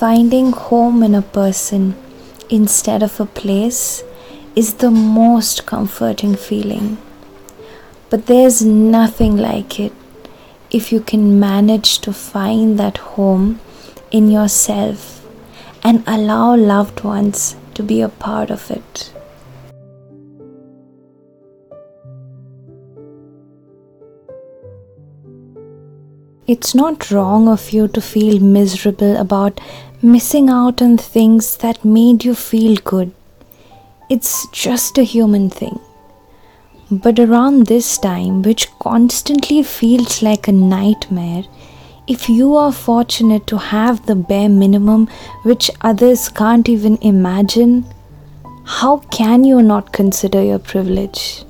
Finding home in a person instead of a place is the most comforting feeling. But there's nothing like it if you can manage to find that home in yourself and allow loved ones to be a part of it. It's not wrong of you to feel miserable about missing out on things that made you feel good. It's just a human thing. But around this time, which constantly feels like a nightmare, if you are fortunate to have the bare minimum which others can't even imagine, how can you not consider your privilege?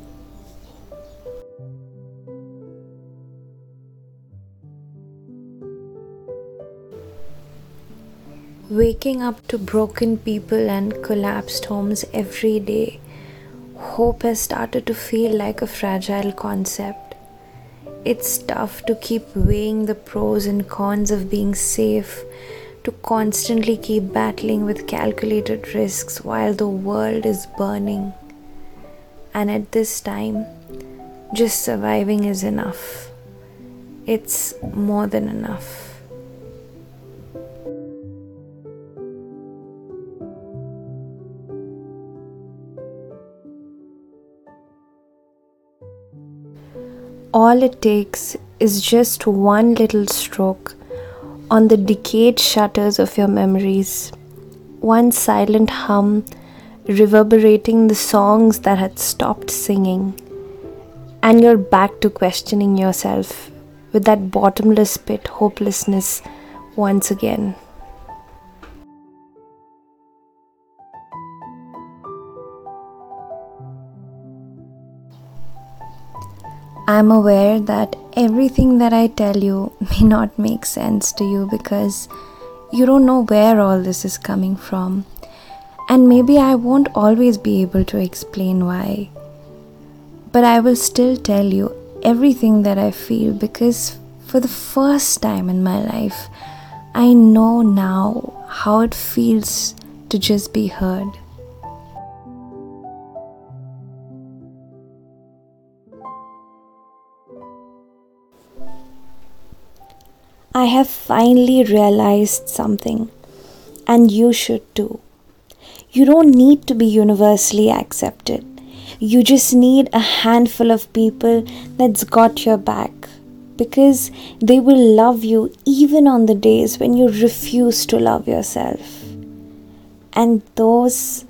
Waking up to broken people and collapsed homes every day, hope has started to feel like a fragile concept. It's tough to keep weighing the pros and cons of being safe, to constantly keep battling with calculated risks while the world is burning. And at this time, just surviving is enough. It's more than enough. All it takes is just one little stroke on the decayed shutters of your memories, one silent hum reverberating the songs that had stopped singing, and you're back to questioning yourself with that bottomless pit hopelessness once again. I'm aware that everything that I tell you may not make sense to you because you don't know where all this is coming from. And maybe I won't always be able to explain why. But I will still tell you everything that I feel because for the first time in my life, I know now how it feels to just be heard. I have finally realized something, and you should too. You don't need to be universally accepted. You just need a handful of people that's got your back because they will love you even on the days when you refuse to love yourself. And those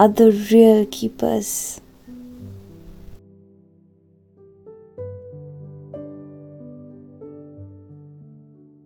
are the real keepers.